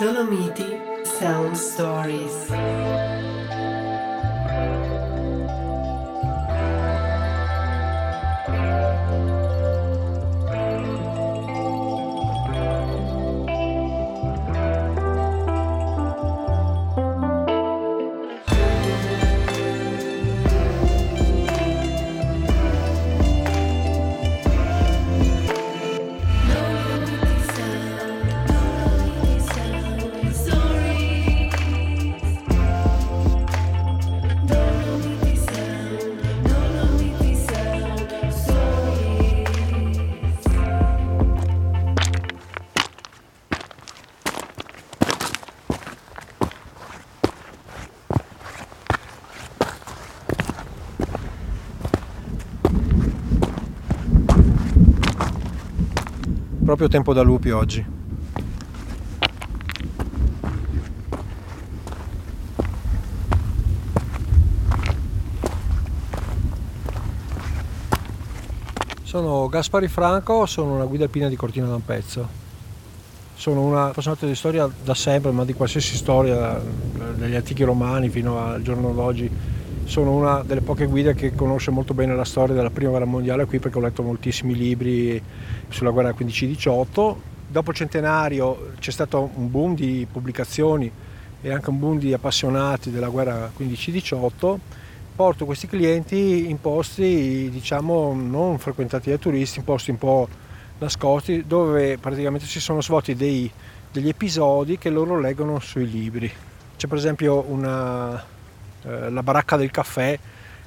Dolomiti Sound Stories. Proprio tempo da lupi oggi. Sono Gaspari Franco, sono una guida alpina di Cortina d'Ampezzo. Sono una appassionato di storia da sempre, ma di qualsiasi storia, dagli antichi romani fino al giorno d'oggi sono una delle poche guide che conosce molto bene la storia della prima guerra mondiale qui perché ho letto moltissimi libri sulla guerra 15-18. Dopo centenario c'è stato un boom di pubblicazioni e anche un boom di appassionati della guerra 15-18. Porto questi clienti in posti diciamo non frequentati dai turisti, in posti un po' nascosti dove praticamente si sono svolti dei, degli episodi che loro leggono sui libri. C'è per esempio una, eh, la baracca del caffè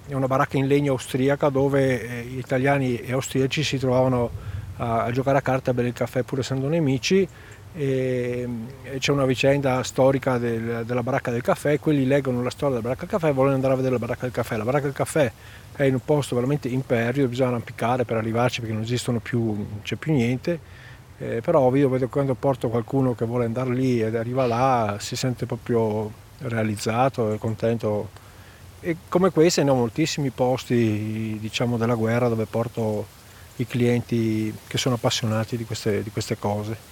è una baracca in legno austriaca dove eh, italiani e austriaci si trovavano a, a giocare a carte a bere il caffè pur essendo nemici e, e c'è una vicenda storica del, della baracca del caffè, quelli leggono la storia della baracca del caffè e vogliono andare a vedere la baracca del caffè. La baracca del caffè è in un posto veramente impervio, bisogna arrampicare per arrivarci perché non esistono più, non c'è più niente. Eh, però vedo quando porto qualcuno che vuole andare lì ed arriva là si sente proprio realizzato e contento. E come questi ne ho moltissimi posti diciamo, della guerra dove porto i clienti che sono appassionati di queste, di queste cose.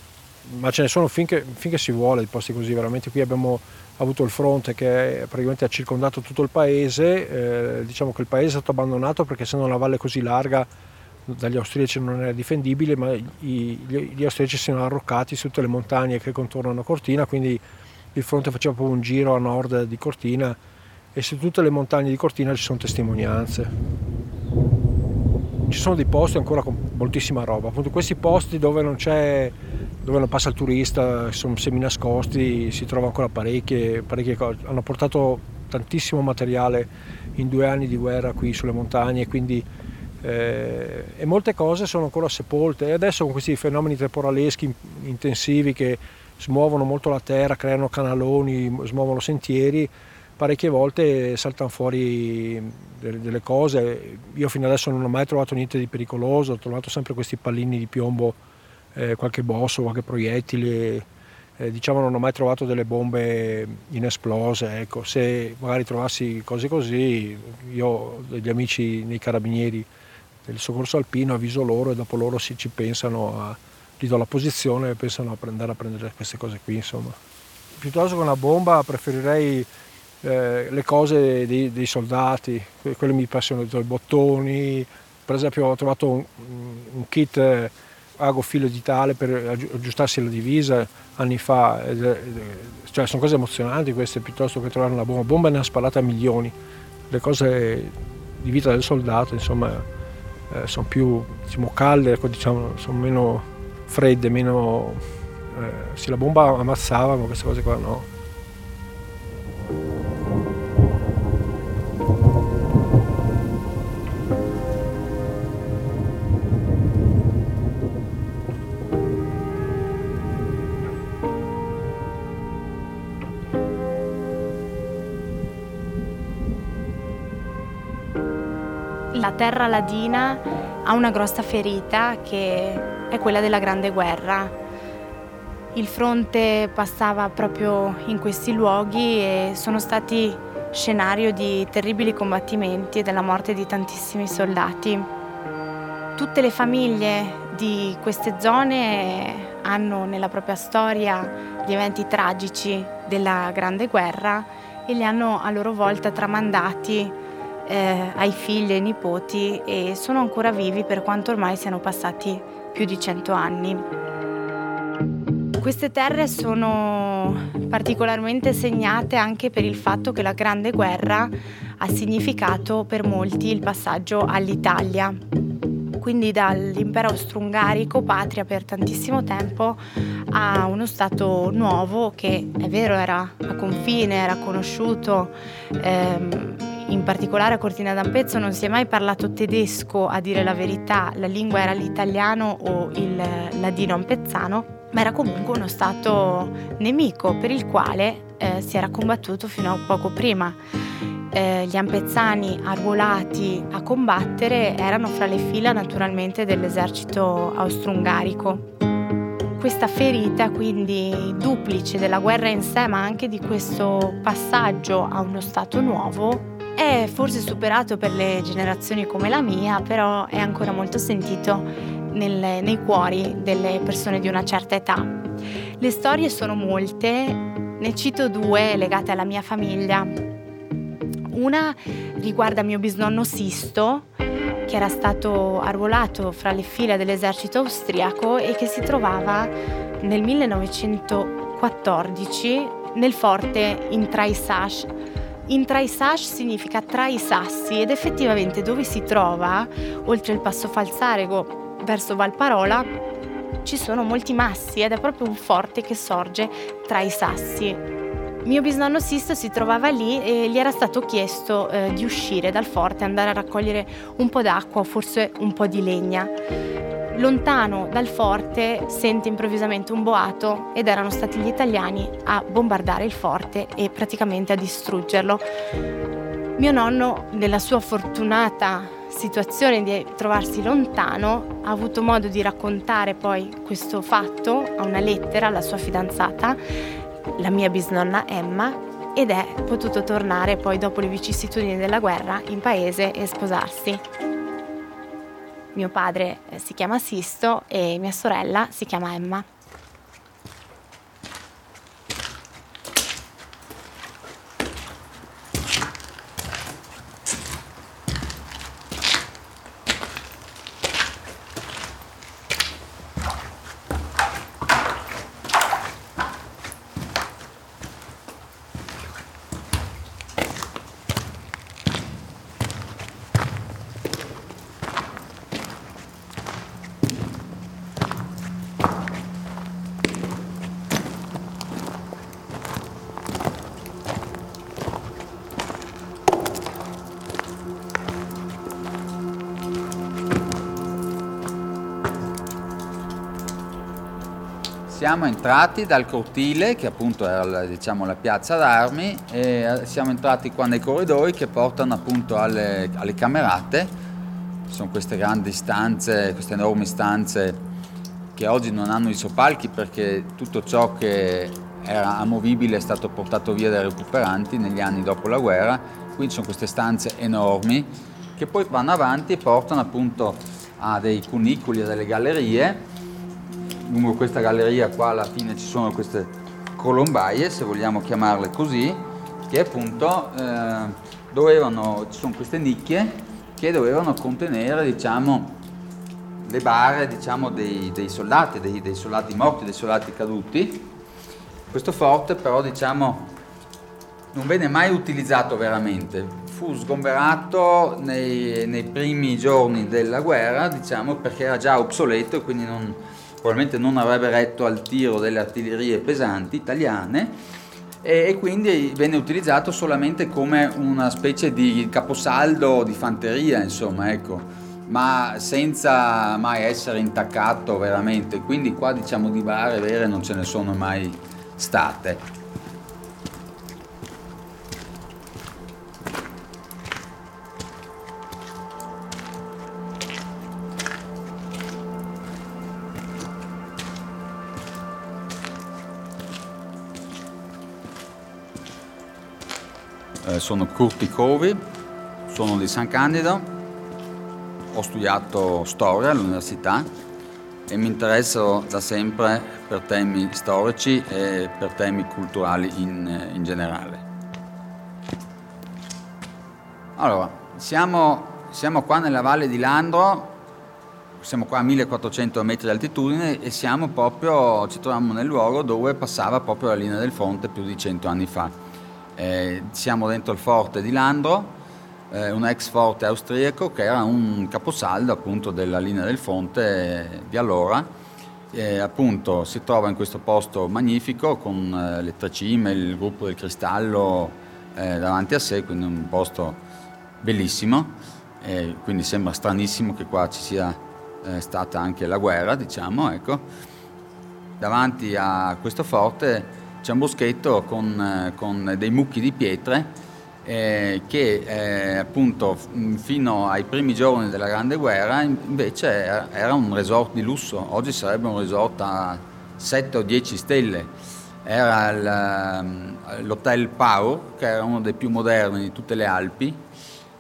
Ma ce ne sono finché, finché, si vuole di posti così, veramente qui abbiamo avuto il fronte che praticamente ha circondato tutto il paese, eh, diciamo che il paese è stato abbandonato perché essendo una valle così larga dagli austriaci non era difendibile, ma i, gli, gli austriaci si sono arroccati su tutte le montagne che contornano Cortina, quindi il fronte faceva proprio un giro a nord di Cortina e su tutte le montagne di Cortina ci sono testimonianze. Ci sono dei posti ancora con moltissima roba, appunto questi posti dove non c'è, dove non passa il turista, sono semi nascosti, si trova ancora parecchie, parecchie cose. Hanno portato tantissimo materiale in due anni di guerra qui sulle montagne, quindi eh, e molte cose sono ancora sepolte e adesso con questi fenomeni temporaleschi intensivi che smuovono molto la terra, creano canaloni, smuovono sentieri, parecchie volte saltano fuori delle, delle, cose. Io fino adesso non ho mai trovato niente di pericoloso, ho trovato sempre questi pallini di piombo, eh, qualche bosso, qualche proiettile. Eh, diciamo non ho mai trovato delle bombe inesplose. Ecco. Se magari trovassi cose così, io ho degli amici nei carabinieri del soccorso alpino, avviso loro e dopo loro si ci pensano a gli do la posizione e pensano a andare a prendere queste cose qui insomma. Piuttosto che una bomba preferirei eh, le cose dei, dei, soldati, quelle mi appassionano, i bottoni, per esempio ho trovato un, un kit eh, ago filo digitale per aggiustarsi la divisa anni fa, cioè sono cose emozionanti queste piuttosto che trovare una bomba, bomba ne ha sparate a milioni, le cose di vita del soldato insomma eh, sono più diciamo, calde, ecco, diciamo, sono meno fredde, meno... Eh, sì, la bomba ammazzava, ma queste cose qua no. La terra ladina ha una grossa ferita che è quella della Grande Guerra. Il fronte passava proprio in questi luoghi e sono stati scenario di terribili combattimenti e della morte di tantissimi soldati. Tutte le famiglie di queste zone hanno nella propria storia gli eventi tragici della Grande Guerra e li hanno a loro volta tramandati eh, ai figli e ai nipoti e sono ancora vivi per quanto ormai siano passati più di cento anni. Queste terre sono particolarmente segnate anche per il fatto che la Grande Guerra ha significato per molti il passaggio all'Italia. Quindi dall'impero austro-ungarico, patria per tantissimo tempo, a uno Stato nuovo che è vero era a confine, era conosciuto. Ehm, in particolare a Cortina d'Ampezzo non si è mai parlato tedesco a dire la verità, la lingua era l'italiano o il ladino ampezzano, ma era comunque uno stato nemico per il quale eh, si era combattuto fino a poco prima. Eh, gli ampezzani arruolati a combattere erano fra le fila naturalmente dell'esercito austro-ungarico. Questa ferita quindi duplice della guerra in sé ma anche di questo passaggio a uno stato nuovo è forse superato per le generazioni come la mia, però è ancora molto sentito nel, nei cuori delle persone di una certa età. Le storie sono molte, ne cito due legate alla mia famiglia. Una riguarda mio bisnonno Sisto, che era stato arruolato fra le fila dell'esercito austriaco e che si trovava nel 1914 nel forte in Traisach Intraisage significa tra i sassi ed effettivamente dove si trova, oltre il passo Falzarego verso Valparola, ci sono molti massi ed è proprio un forte che sorge tra i sassi. Mio bisnonno Sisto si trovava lì e gli era stato chiesto eh, di uscire dal forte, andare a raccogliere un po' d'acqua forse un po' di legna lontano dal forte sente improvvisamente un boato ed erano stati gli italiani a bombardare il forte e praticamente a distruggerlo. Mio nonno, nella sua fortunata situazione di trovarsi lontano, ha avuto modo di raccontare poi questo fatto a una lettera alla sua fidanzata, la mia bisnonna Emma, ed è potuto tornare poi dopo le vicissitudini della guerra in paese e sposarsi. Mio padre eh, si chiama Sisto e mia sorella si chiama Emma. Siamo entrati dal cortile, che appunto era la, diciamo, la piazza d'armi, e eh, siamo entrati qua nei corridoi che portano appunto alle, alle camerate. Sono queste grandi stanze, queste enormi stanze che oggi non hanno i sopalchi perché tutto ciò che era amovibile è stato portato via dai recuperanti negli anni dopo la guerra. Quindi sono queste stanze enormi che poi vanno avanti e portano appunto a dei cunicoli, a delle gallerie lungo questa galleria qua alla fine ci sono queste colombaie, se vogliamo chiamarle così, che appunto eh, dovevano, ci sono queste nicchie che dovevano contenere diciamo, le bare diciamo, dei, dei, soldati, dei, dei, soldati morti, dei soldati caduti. Questo forte però diciamo, non venne mai utilizzato veramente, fu sgomberato nei, nei primi giorni della guerra diciamo, perché era già obsoleto e quindi non, probabilmente non avrebbe retto al tiro delle artiglierie pesanti italiane e, quindi venne utilizzato solamente come una specie di caposaldo di fanteria, insomma, ecco, ma senza mai essere intaccato veramente. Quindi qua diciamo di bare vere non ce ne sono mai state. Sono Curti Covi, sono di San Candido, ho studiato storia all'università e mi interesso da sempre per temi storici e per temi culturali in, in generale. Allora, siamo, siamo qua nella valle di Landro, siamo qua a 1400 metri di altitudine e proprio, ci troviamo nel luogo dove passava proprio la linea del Fonte più di 100 anni fa. Eh, siamo dentro il forte di Landro, eh, un ex forte austriaco che era un caposaldo appunto della linea del Fonte di allora. E, appunto si trova in questo posto magnifico con eh, le tre cime, il gruppo del cristallo eh, davanti a sé, quindi un posto bellissimo. quindi sembra stranissimo che qua ci sia eh, stata anche la guerra, diciamo, ecco. Davanti a questo forte c'è un boschetto con, eh, con dei mucchi di pietre eh, che eh, appunto fino ai primi giorni della Grande Guerra invece era, un resort di lusso, oggi sarebbe un resort a 7 o 10 stelle. Era ehm, l'Hotel Pau, che era uno dei più moderni di tutte le Alpi,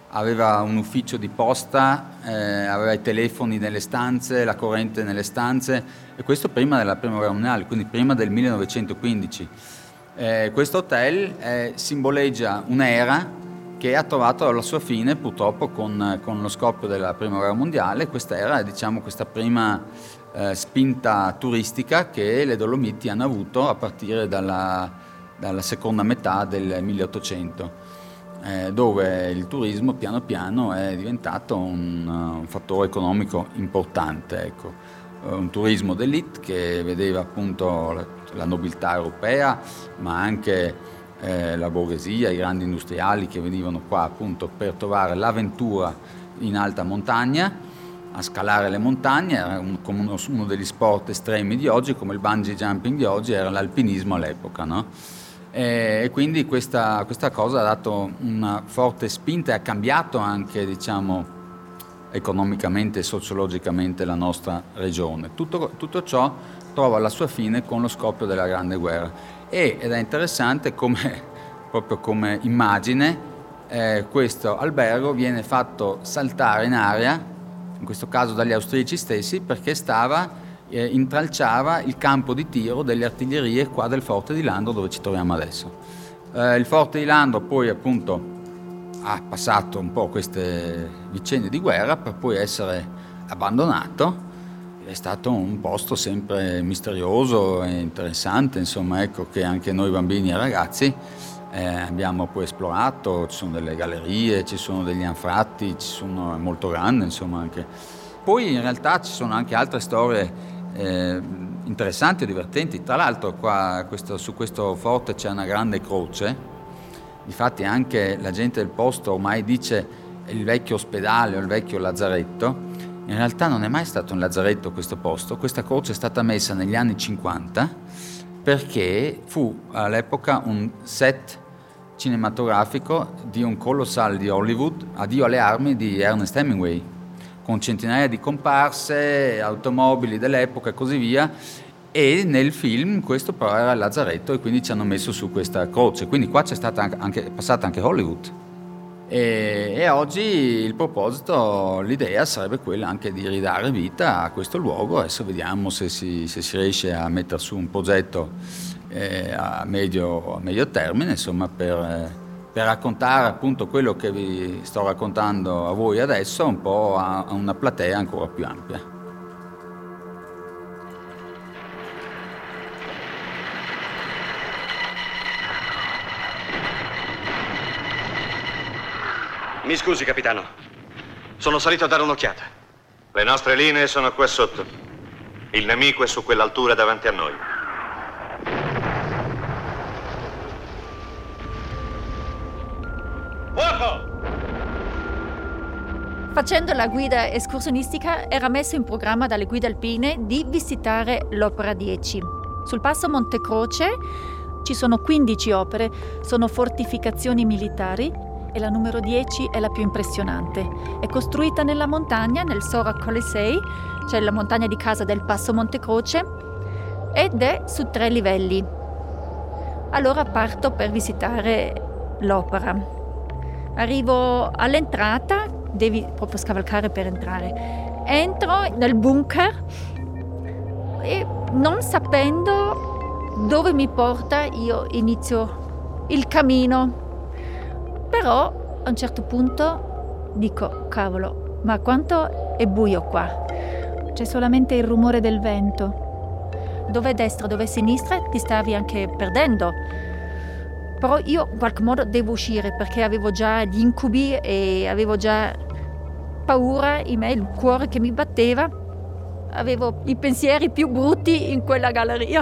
aveva un ufficio di posta, eh, aveva i telefoni nelle stanze, la corrente nelle stanze e questo prima della prima guerra mondiale, quindi prima del 1915. Eh, questo hotel eh, simboleggia un'era che ha trovato la sua fine purtroppo con, con, lo scoppio della prima guerra mondiale, questa era diciamo, questa prima eh, spinta turistica che le Dolomiti hanno avuto a partire dalla, dalla seconda metà del 1800 eh, dove il turismo piano piano è diventato un, un fattore economico importante. Ecco. Eh, un turismo d'elite che vedeva appunto la, nobiltà europea, ma anche eh, la borghesia, i grandi industriali che venivano qua appunto per trovare l'avventura in alta montagna, a scalare le montagne, era un, uno, uno, degli sport estremi di oggi, come il bungee jumping di oggi, era l'alpinismo all'epoca. No? e quindi questa, questa, cosa ha dato una forte spinta e ha cambiato anche diciamo, economicamente e sociologicamente la nostra regione. Tutto, tutto, ciò trova la sua fine con lo scoppio della Grande Guerra e, ed è interessante come, proprio come immagine eh, questo albergo viene fatto saltare in aria, in questo caso dagli austriaci stessi, perché stava eh, intralciava il campo di tiro delle artiglierie qua del forte di Landro dove ci troviamo adesso. Eh, il forte di Landro poi appunto ha passato un po' queste vicende di guerra per poi essere abbandonato. È stato un posto sempre misterioso e interessante, insomma, ecco che anche noi bambini e ragazzi eh, abbiamo poi esplorato, ci sono delle gallerie, ci sono degli anfratti, ci sono, è molto grande, insomma, anche. Poi in realtà ci sono anche altre storie eh, interessanti e divertenti. Tra l'altro qua, questo, su questo forte c'è una grande croce, infatti anche la gente del posto ormai dice il vecchio ospedale o il vecchio lazzaretto, in realtà non è mai stato un lazzaretto questo posto, questa croce è stata messa negli anni 50 perché fu all'epoca un set cinematografico di un colossal di Hollywood, Addio alle armi di Ernest Hemingway con centinaia di comparse, automobili dell'epoca e così via. E nel film questo però era Lazzaretto e quindi ci hanno messo su questa croce. Quindi qua c'è stata anche, passata anche Hollywood. E, e, oggi il proposito, l'idea sarebbe quella anche di ridare vita a questo luogo. Adesso vediamo se si, se si riesce a mettere su un progetto eh, a, medio, a, medio, termine, insomma, per... Eh, per raccontare appunto quello che vi sto raccontando a voi adesso un po' a una platea ancora più ampia. Mi scusi, capitano. Sono salito a dare un'occhiata. Le nostre linee sono qua sotto. Il nemico è su quell'altura davanti a noi. Facendo la guida escursionistica era messo in programma dalle guide alpine di visitare l'Opera 10. Sul passo Monte Croce ci sono 15 opere, sono fortificazioni militari e la numero 10 è la più impressionante. È costruita nella montagna, nel Sora Colisei, cioè la montagna di casa del passo Monte Croce, ed è su tre livelli. Allora parto per visitare l'opera. Arrivo all'entrata devi proprio scavalcare per entrare. Entro nel bunker e non sapendo dove mi porta io inizio il cammino. Però a un certo punto dico, cavolo, ma quanto è buio qua? C'è solamente il rumore del vento. Dove destra, dove sinistra ti stavi anche perdendo. Però io in qualche modo devo uscire perché avevo già gli incubi e avevo già paura in me, il cuore che mi batteva. Avevo i pensieri più brutti in quella galleria.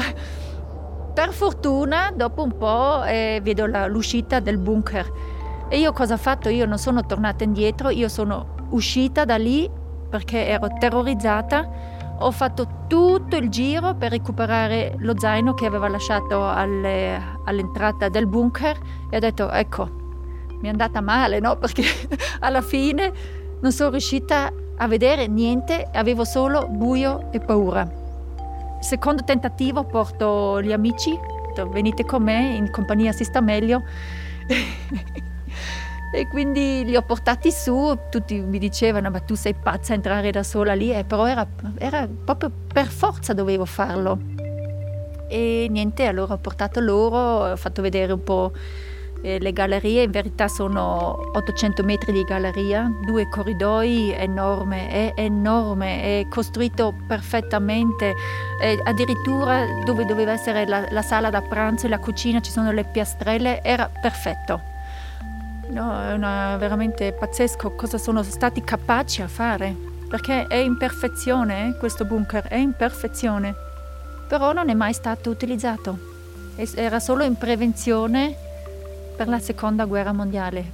Per fortuna, dopo un po', eh, vedo la, l'uscita del bunker. E io cosa ho fatto? Io non sono tornata indietro, io sono uscita da lì perché ero terrorizzata. Ho fatto tutto il giro per recuperare lo zaino che aveva lasciato alle, all'entrata del bunker e ho detto ecco, mi è andata male, no? Perché alla fine non sono riuscita a vedere niente, avevo solo buio e paura. Secondo tentativo porto gli amici, venite con me, in compagnia si sta meglio. E quindi li ho portati su, tutti mi dicevano ma tu sei pazza a entrare da sola lì, eh, però era, era, proprio per forza dovevo farlo. E niente, allora ho portato loro, ho fatto vedere un po' eh, le gallerie, in verità sono 800 metri di galleria, due corridoi enorme, è enorme, è costruito perfettamente, e addirittura dove doveva essere la, la sala da pranzo e la cucina ci sono le piastrelle, era perfetto No, è una, veramente pazzesco cosa sono stati capaci a fare, perché è in perfezione eh, questo bunker, è in perfezione, però non è mai stato utilizzato, era solo in prevenzione per la seconda guerra mondiale,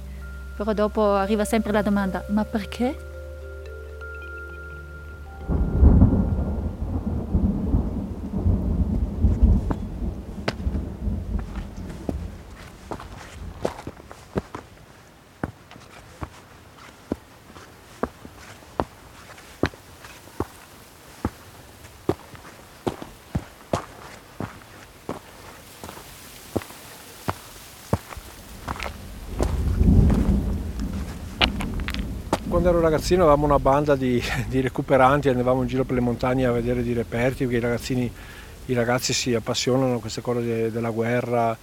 però dopo arriva sempre la domanda, ma perché? Quando ero ragazzino avevamo una banda di, di, recuperanti, andavamo in giro per le montagne a vedere di reperti, perché i, ragazzini, i ragazzi si appassionano a queste cose de, della guerra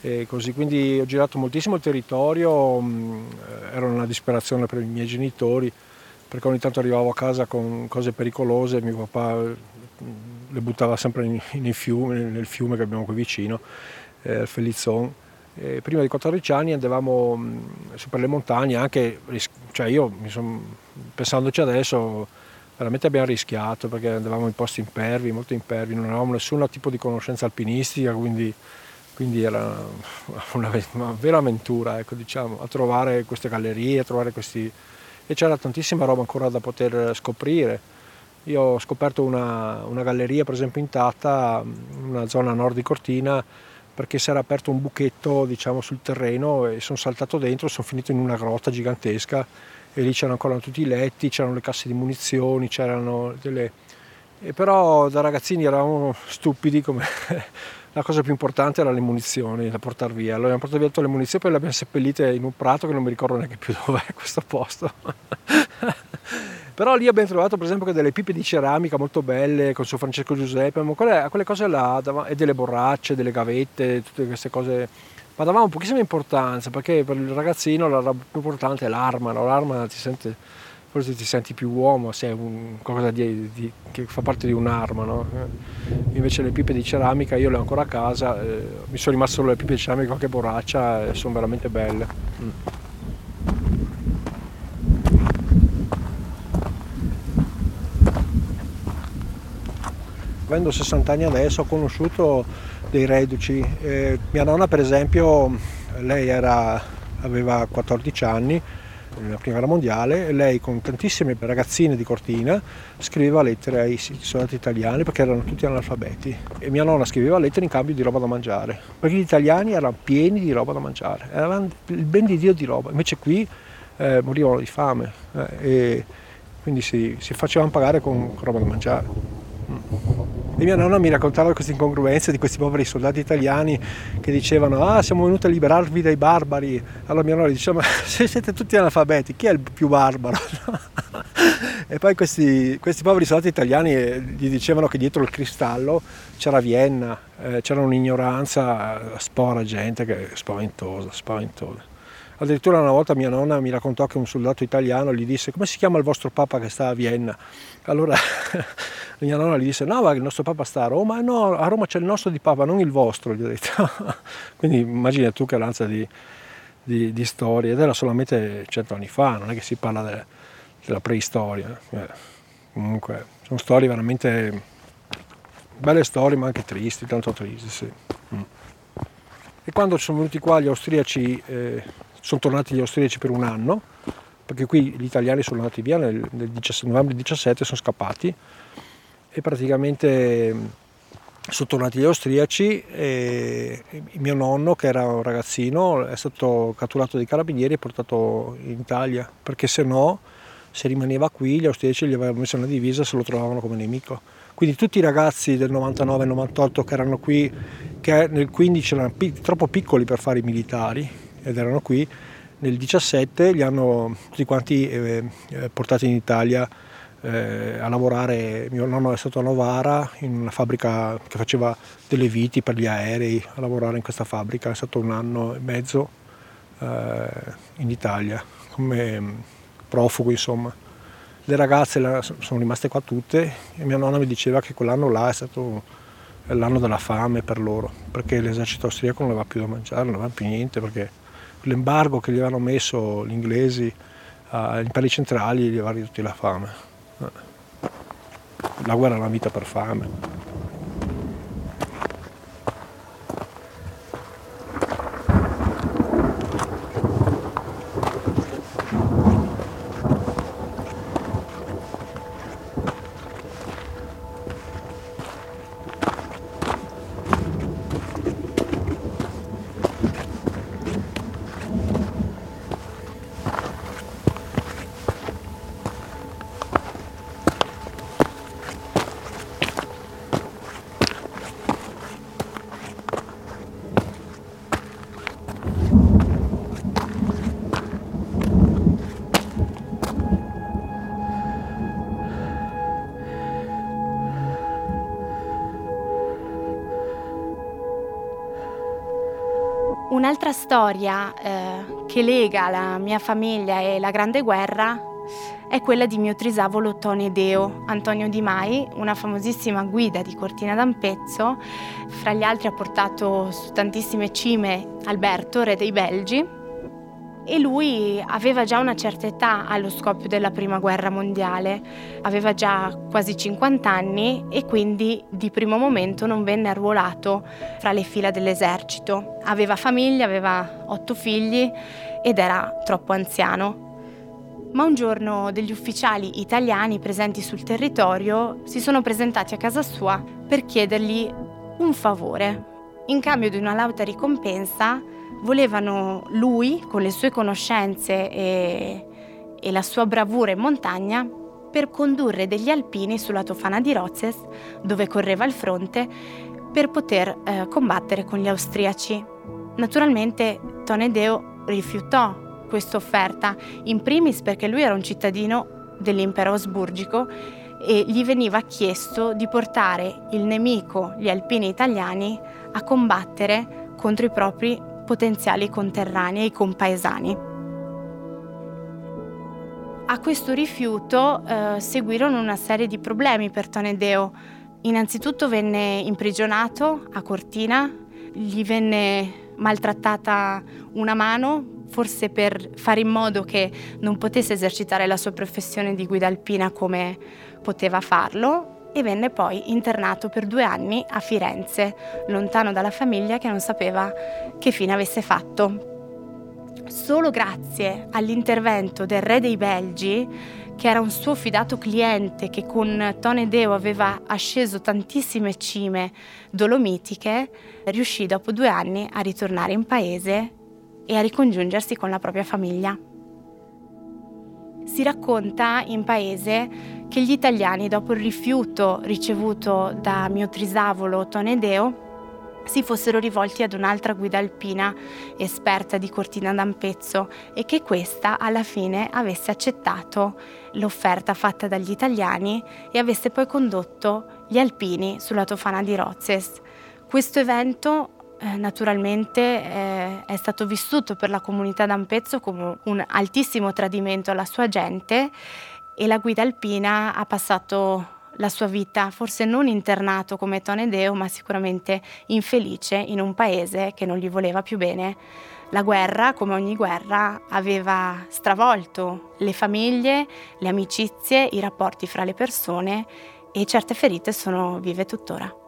e così. Quindi ho girato moltissimo il territorio, mh, era una disperazione per i miei genitori, perché ogni tanto arrivavo a casa con cose pericolose, mio papà le buttava sempre in, in fiume, nel fiume che abbiamo qui vicino, eh, Felizzon eh, prima di 14 anni andavamo mh, su per le montagne, anche, cioè io son, pensandoci adesso veramente abbiamo rischiato perché andavamo in posti impervi, molto impervi, non avevamo nessun tipo di conoscenza alpinistica, quindi, quindi era una, una, vera avventura ecco, diciamo, a trovare queste gallerie, a trovare questi... e c'era tantissima roba ancora da poter scoprire. Io ho scoperto una, una galleria per esempio intatta, in una zona nord di Cortina, perché si era aperto un buchetto diciamo, sul terreno e sono saltato dentro, sono finito in una grotta gigantesca e lì c'erano ancora tutti i letti, c'erano le casse di munizioni, c'erano delle... E però da ragazzini eravamo stupidi come la cosa più importante era le munizioni da portare via. Allora abbiamo portato via tutte le munizioni e poi le abbiamo seppellite in un prato che non mi ricordo neanche più dov'è questo posto. Però lì abbiamo trovato per esempio delle pipe di ceramica molto belle con suo Francesco Giuseppe, ma quelle, quelle cose là, e delle borracce, delle gavette, tutte queste cose ma davamo pochissima importanza perché per il ragazzino la più importante è l'arma, no? l'arma ti sente, forse ti senti più uomo se è un, qualcosa di, di, che fa parte di un'arma. No? Invece le pipe di ceramica io le ho ancora a casa, eh, mi sono rimaste solo le pipe di ceramica e qualche borraccia e sono veramente belle. Mm. Avendo 60 anni adesso ho conosciuto dei reduci. Eh, mia nonna per esempio, lei era, aveva 14 anni nella prima guerra mondiale e lei con tantissime ragazzine di Cortina scriveva lettere ai soldati italiani perché erano tutti analfabeti e mia nonna scriveva lettere in cambio di roba da mangiare perché gli italiani erano pieni di roba da mangiare, erano il ben di Dio di roba, invece qui eh, morivano di fame eh, e quindi si, si facevano pagare con roba da mangiare. Mm. E mia nonna mi raccontava queste incongruenze di questi poveri soldati italiani che dicevano ah siamo venuti a liberarvi dai barbari. Allora mia nonna diceva ma se siete tutti analfabeti chi è il più barbaro? e poi questi, questi, poveri soldati italiani eh, gli dicevano che dietro il cristallo c'era Vienna, eh, c'era un'ignoranza eh, spora gente che spaventosa, spaventosa. Addirittura una volta mia nonna mi raccontò che un soldato italiano gli disse come si chiama il vostro papa che sta a Vienna? Allora mia nonna gli disse no, ma il nostro papa sta a Roma, no, a Roma c'è il nostro di papa, non il vostro, gli ho detto. Quindi immagina tu che lanza di, di, di, storie, ed era solamente cento anni fa, non è che si parla de, della preistoria. Eh, comunque sono storie veramente belle storie ma anche tristi, tanto tristi, sì. Mm. E quando sono venuti qua gli austriaci eh, sono tornati gli austriaci per un anno, perché qui gli italiani sono andati via nel, nel 17, novembre 17, sono scappati. E praticamente sono tornati gli austriaci e mio nonno che era un ragazzino è stato catturato dai carabinieri e portato in Italia perché se no se rimaneva qui gli austriaci gli avevano messo una divisa e se lo trovavano come nemico. Quindi tutti i ragazzi del 99-98 che erano qui che nel 15 erano troppo piccoli per fare i militari ed erano qui, nel 17 li hanno tutti quanti eh, eh, portati in Italia eh, a lavorare, mio nonno è stato a Novara in una fabbrica che faceva delle viti per gli aerei, a lavorare in questa fabbrica, è stato un anno e mezzo eh, in Italia come mm, profugo insomma. Le ragazze sono rimaste qua tutte e mia nonna mi diceva che quell'anno là è stato l'anno della fame per loro, perché l'esercito austriaco non aveva più da mangiare, non aveva più niente, perché l'embargo che gli avevano messo gli inglesi agli imperi centrali gli aveva ridotto la fame. Eh. La guerra è una vita per fame. Un'altra storia eh, che lega la mia famiglia e la Grande Guerra è quella di mio trisavolo Tone Deo, Antonio Di Mai, una famosissima guida di Cortina d'Ampezzo. Fra gli altri ha portato su tantissime cime Alberto, re dei Belgi, e lui aveva già una certa età allo scoppio della prima guerra mondiale, aveva già quasi 50 anni e quindi di primo momento non venne arruolato fra le fila dell'esercito. Aveva famiglia, aveva otto figli ed era troppo anziano. Ma un giorno degli ufficiali italiani presenti sul territorio si sono presentati a casa sua per chiedergli un favore. In cambio di una lauta ricompensa, volevano lui, con le sue conoscenze e, e la sua bravura in montagna, per condurre degli alpini sulla Tofana di Rozes, dove correva il fronte, per poter eh, combattere con gli austriaci. Naturalmente Tonedeo rifiutò questa offerta, in primis perché lui era un cittadino dell'impero asburgico e gli veniva chiesto di portare il nemico, gli alpini italiani, a combattere contro i propri potenziali conterranei e compaesani. A questo rifiuto eh, seguirono una serie di problemi per Tonedeo. Innanzitutto venne imprigionato a Cortina, gli venne maltrattata una mano, forse per fare in modo che non potesse esercitare la sua professione di guida alpina come poteva farlo e venne poi internato per due anni a Firenze, lontano dalla famiglia che non sapeva che fine avesse fatto. Solo grazie all'intervento del re dei Belgi, che era un suo fidato cliente che con Tone Deo aveva asceso tantissime cime dolomitiche, riuscì dopo due anni a ritornare in paese e a ricongiungersi con la propria famiglia. Si racconta in paese che gli italiani, dopo il rifiuto ricevuto da mio trisavolo Tonedeo, si fossero rivolti ad un'altra guida alpina esperta di Cortina d'Ampezzo e che questa alla fine avesse accettato l'offerta fatta dagli italiani e avesse poi condotto gli alpini sulla Tofana di Rozes. Questo evento eh, naturalmente eh, è stato vissuto per la comunità d'Ampezzo come un altissimo tradimento alla sua gente e la guida alpina ha passato la sua vita, forse non internato come Tonedeo, ma sicuramente infelice in un paese che non gli voleva più bene. La guerra, come ogni guerra, aveva stravolto le famiglie, le amicizie, i rapporti fra le persone e certe ferite sono vive tuttora.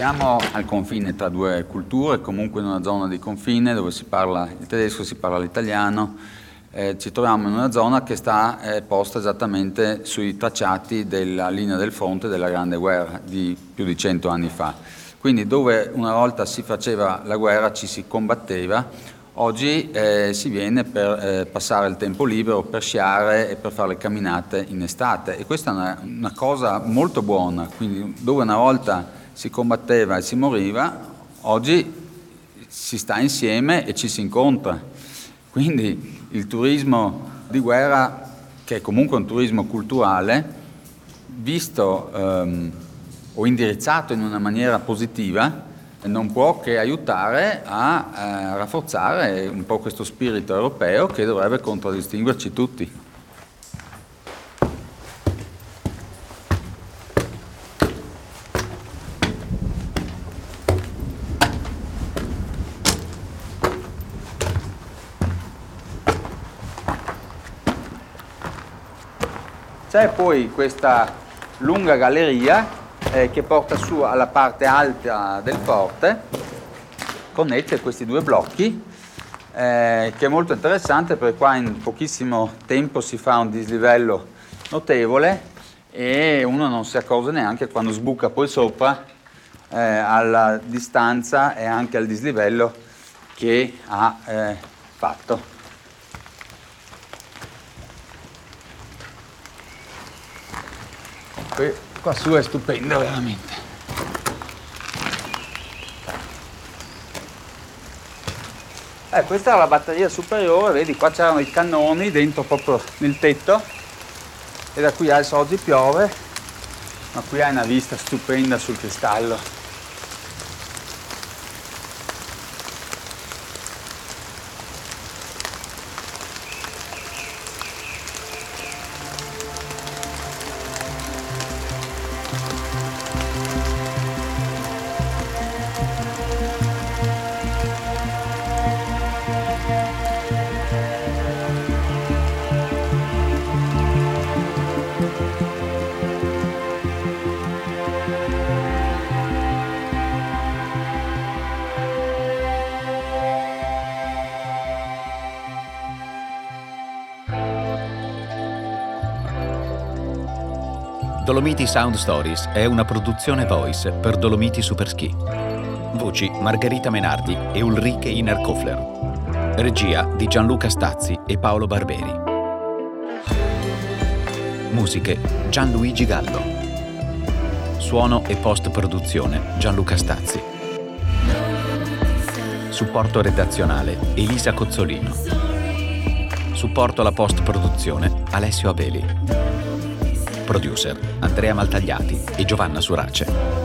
Siamo al confine tra due culture, comunque in una zona di confine dove si parla il tedesco, si parla l'italiano. Eh, ci troviamo in una zona che sta eh, posta esattamente sui tracciati della linea del fronte della Grande Guerra di più di cento anni fa. Quindi dove una volta si faceva la guerra ci si combatteva, oggi eh, si viene per eh, passare il tempo libero, per sciare e per fare le camminate in estate e questa è una, una cosa molto buona, quindi dove una volta si combatteva e si moriva, oggi si sta insieme e ci si incontra. Quindi il turismo di guerra, che è comunque un turismo culturale, visto ehm, o indirizzato in una maniera positiva, non può che aiutare a eh, rafforzare un po' questo spirito europeo che dovrebbe contraddistinguerci tutti. C'è poi questa lunga galleria eh, che porta su alla parte alta del forte, connette questi due blocchi, eh, che è molto interessante perché qua in pochissimo tempo si fa un dislivello notevole e uno non si accorge neanche quando sbuca poi sopra eh, alla distanza e anche al dislivello che ha eh, fatto. Qui, qua su è stupenda veramente. Eh, questa era la batteria superiore, vedi qua c'erano i cannoni dentro proprio nel tetto e da qui adesso oggi piove, ma qui hai una vista stupenda sul cristallo. Dolomiti Sound Stories è una produzione voice per Dolomiti Superski. Voci Margherita Menardi e Ulrike Inerkofler. Regia di Gianluca Stazzi e Paolo Barberi. Musiche Gianluigi Gallo. Suono e post-produzione Gianluca Stazzi. Supporto redazionale Elisa Cozzolino. Supporto alla post-produzione Alessio Abeli producer Andrea Maltagliati e Giovanna Surace.